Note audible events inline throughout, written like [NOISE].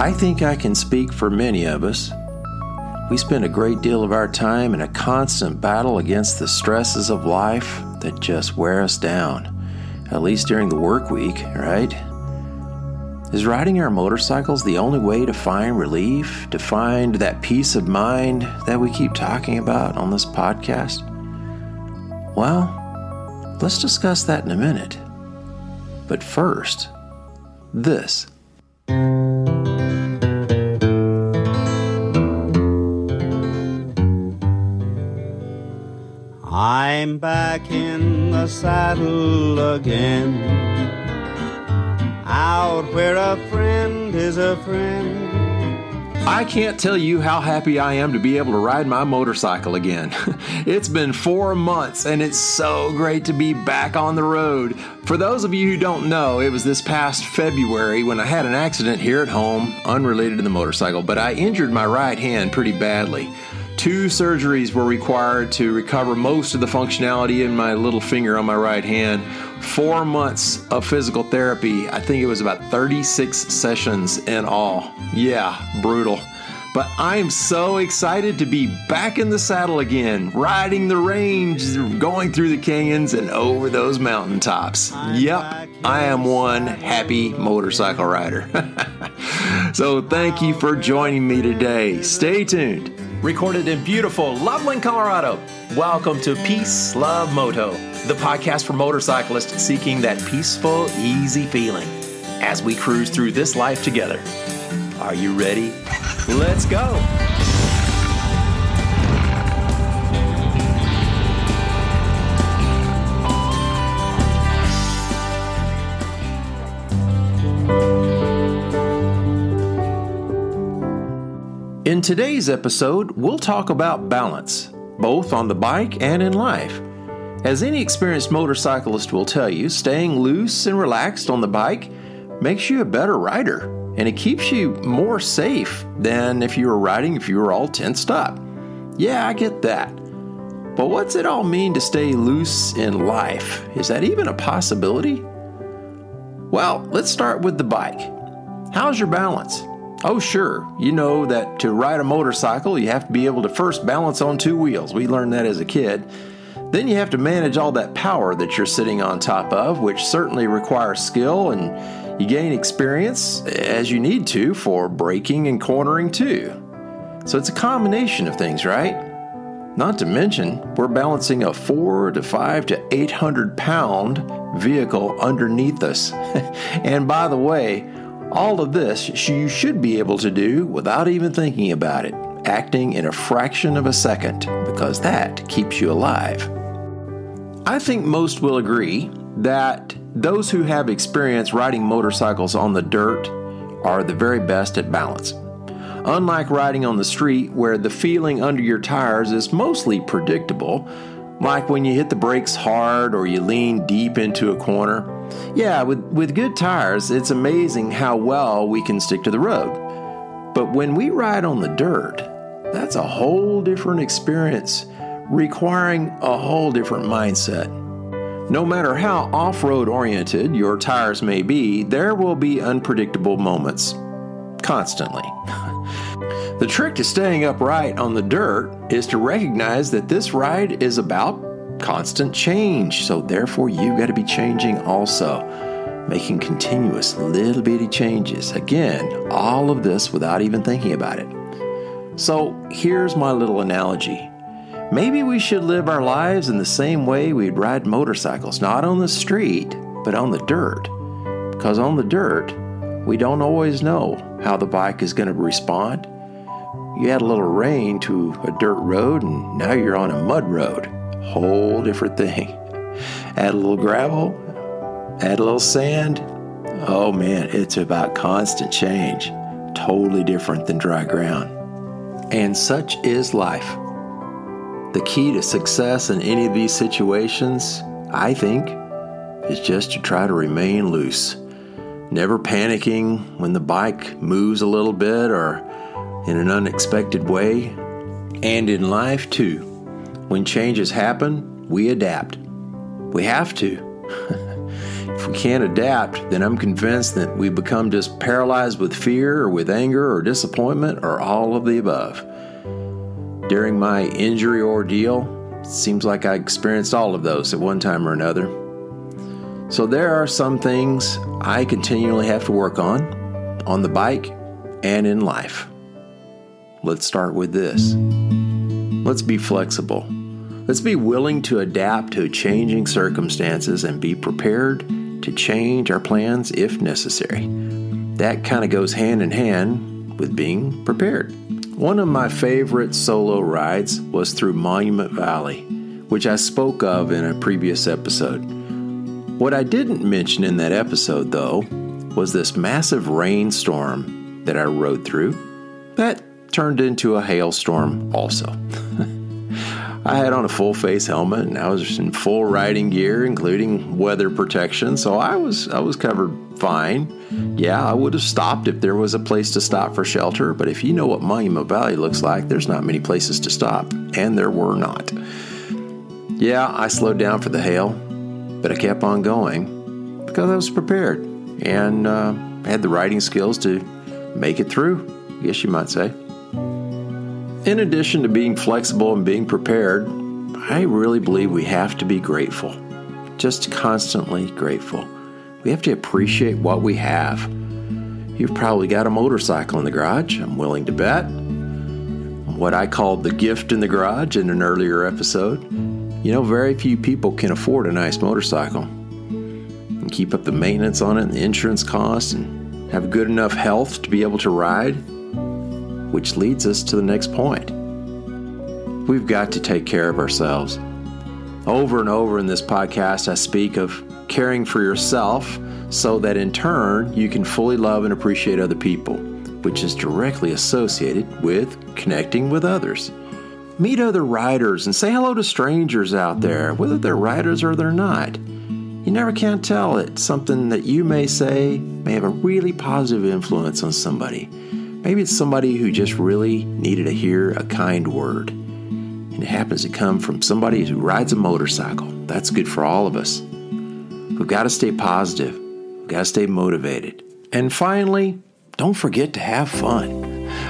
I think I can speak for many of us. We spend a great deal of our time in a constant battle against the stresses of life that just wear us down, at least during the work week, right? Is riding our motorcycles the only way to find relief, to find that peace of mind that we keep talking about on this podcast? Well, let's discuss that in a minute. But first, this. I'm back in the saddle again. Out where a friend is a friend. I can't tell you how happy I am to be able to ride my motorcycle again. [LAUGHS] it's been four months and it's so great to be back on the road. For those of you who don't know, it was this past February when I had an accident here at home, unrelated to the motorcycle, but I injured my right hand pretty badly. Two surgeries were required to recover most of the functionality in my little finger on my right hand. Four months of physical therapy. I think it was about 36 sessions in all. Yeah, brutal. But I am so excited to be back in the saddle again, riding the range, going through the canyons and over those mountaintops. Yep, I am one happy motorcycle rider. [LAUGHS] so thank you for joining me today. Stay tuned recorded in beautiful Loveland, Colorado. Welcome to Peace Love Moto, the podcast for motorcyclists seeking that peaceful, easy feeling as we cruise through this life together. Are you ready? Let's go! In today's episode, we'll talk about balance, both on the bike and in life. As any experienced motorcyclist will tell you, staying loose and relaxed on the bike makes you a better rider, and it keeps you more safe than if you were riding if you were all tensed up. Yeah, I get that. But what's it all mean to stay loose in life? Is that even a possibility? Well, let's start with the bike. How's your balance? Oh, sure. You know that to ride a motorcycle, you have to be able to first balance on two wheels. We learned that as a kid. Then you have to manage all that power that you're sitting on top of, which certainly requires skill, and you gain experience as you need to for braking and cornering too. So it's a combination of things, right? Not to mention, we're balancing a four to five to eight hundred pound vehicle underneath us. [LAUGHS] and by the way, all of this you should be able to do without even thinking about it, acting in a fraction of a second, because that keeps you alive. I think most will agree that those who have experience riding motorcycles on the dirt are the very best at balance. Unlike riding on the street, where the feeling under your tires is mostly predictable, like when you hit the brakes hard or you lean deep into a corner, yeah, with, with good tires, it's amazing how well we can stick to the road. But when we ride on the dirt, that's a whole different experience, requiring a whole different mindset. No matter how off road oriented your tires may be, there will be unpredictable moments. Constantly. [LAUGHS] the trick to staying upright on the dirt is to recognize that this ride is about constant change. So, therefore, you've got to be changing also, making continuous little bitty changes. Again, all of this without even thinking about it. So, here's my little analogy. Maybe we should live our lives in the same way we'd ride motorcycles, not on the street, but on the dirt. Because on the dirt, we don't always know how the bike is going to respond. You add a little rain to a dirt road, and now you're on a mud road whole different thing. [LAUGHS] Add a little gravel, add a little sand. Oh man, it's about constant change. Totally different than dry ground. And such is life. The key to success in any of these situations, I think, is just to try to remain loose. Never panicking when the bike moves a little bit or in an unexpected way. And in life, too when changes happen, we adapt. We have to. [LAUGHS] If we can't adapt, then I'm convinced that we become just paralyzed with fear or with anger or disappointment or all of the above. During my injury ordeal, it seems like I experienced all of those at one time or another. So there are some things I continually have to work on, on the bike and in life. Let's start with this. Let's be flexible. Let's be willing to adapt to changing circumstances and be prepared to change our plans if necessary. That kind of goes hand in hand with being prepared. One of my favorite solo rides was through Monument Valley, which I spoke of in a previous episode. What I didn't mention in that episode, though, was this massive rainstorm that I rode through that turned into a hailstorm also. [LAUGHS] I had on a full face helmet and I was in full riding gear, including weather protection, so I was I was covered fine. Yeah, I would have stopped if there was a place to stop for shelter, but if you know what Monument Valley looks like, there's not many places to stop, and there were not. Yeah, I slowed down for the hail, but I kept on going because I was prepared and uh, had the riding skills to make it through, I guess you might say. In addition to being flexible and being prepared, I really believe we have to be grateful. Just constantly grateful. We have to appreciate what we have. You've probably got a motorcycle in the garage, I'm willing to bet. What I called the gift in the garage in an earlier episode. You know, very few people can afford a nice motorcycle and keep up the maintenance on it and the insurance costs and have good enough health to be able to ride which leads us to the next point. We've got to take care of ourselves. Over and over in this podcast, I speak of caring for yourself so that in turn you can fully love and appreciate other people, which is directly associated with connecting with others. Meet other riders and say hello to strangers out there, whether they're riders or they're not. You never can tell it. Something that you may say may have a really positive influence on somebody. Maybe it's somebody who just really needed to hear a kind word. And it happens to come from somebody who rides a motorcycle. That's good for all of us. We've got to stay positive, we've got to stay motivated. And finally, don't forget to have fun.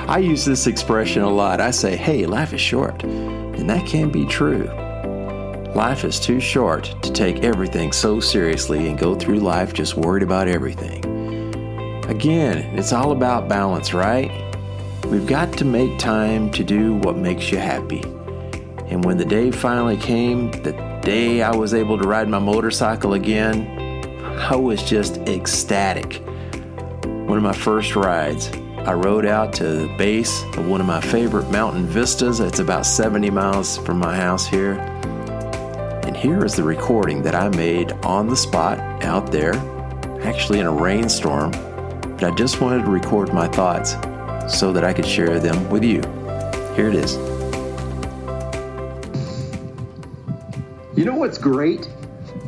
I use this expression a lot. I say, hey, life is short. And that can be true. Life is too short to take everything so seriously and go through life just worried about everything. Again, it's all about balance, right? We've got to make time to do what makes you happy. And when the day finally came, the day I was able to ride my motorcycle again, I was just ecstatic. One of my first rides, I rode out to the base of one of my favorite mountain vistas. It's about 70 miles from my house here. And here is the recording that I made on the spot out there, actually in a rainstorm but I just wanted to record my thoughts so that I could share them with you. Here it is. You know what's great?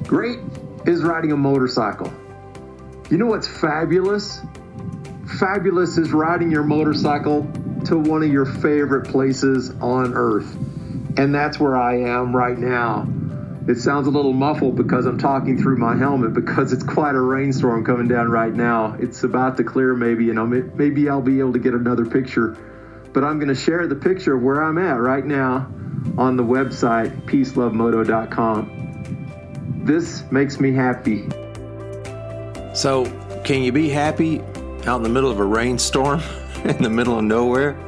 Great is riding a motorcycle. You know what's fabulous? Fabulous is riding your motorcycle to one of your favorite places on earth. And that's where I am right now. It sounds a little muffled because I'm talking through my helmet because it's quite a rainstorm coming down right now. It's about to clear maybe, and I'll, maybe I'll be able to get another picture. But I'm going to share the picture of where I'm at right now on the website peacelovemoto.com. This makes me happy. So, can you be happy out in the middle of a rainstorm [LAUGHS] in the middle of nowhere?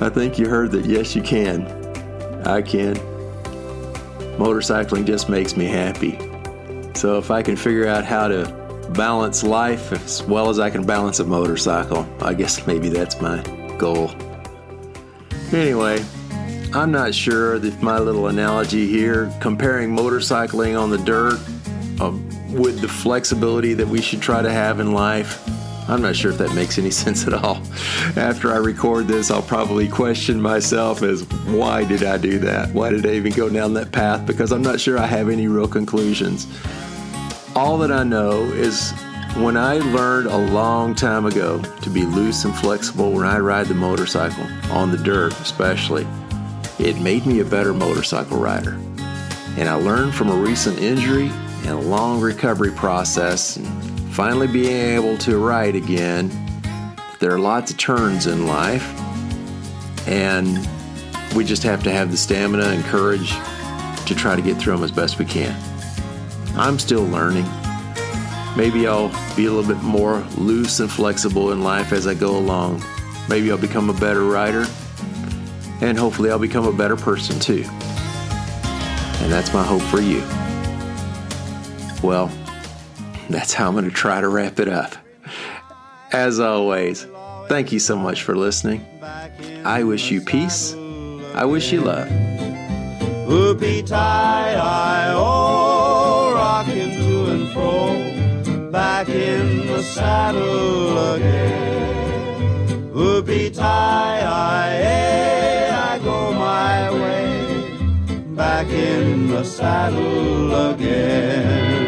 I think you heard that. Yes, you can. I can motorcycling just makes me happy. So if I can figure out how to balance life as well as I can balance a motorcycle, I guess maybe that's my goal. Anyway, I'm not sure if my little analogy here, comparing motorcycling on the dirt uh, with the flexibility that we should try to have in life, I'm not sure if that makes any [LAUGHS] sense at all. After I record this, I'll probably question myself as why did I do that? Why did I even go down that path? Because I'm not sure I have any real conclusions. All that I know is when I learned a long time ago to be loose and flexible when I ride the motorcycle, on the dirt especially, it made me a better motorcycle rider. And I learned from a recent injury and a long recovery process finally being able to ride again. There are lots of turns in life, and we just have to have the stamina and courage to try to get through them as best we can. I'm still learning. Maybe I'll be a little bit more loose and flexible in life as I go along. Maybe I'll become a better rider, and hopefully, I'll become a better person too. And that's my hope for you. Well, that's how I'm going to try to wrap it up. As always, thank you so much for listening. I wish you peace. I wish you love. Whoopie tie, I oh, rocking to and fro, back in the saddle again. Whoopie tie, I, hey, I go my way, back in the saddle again.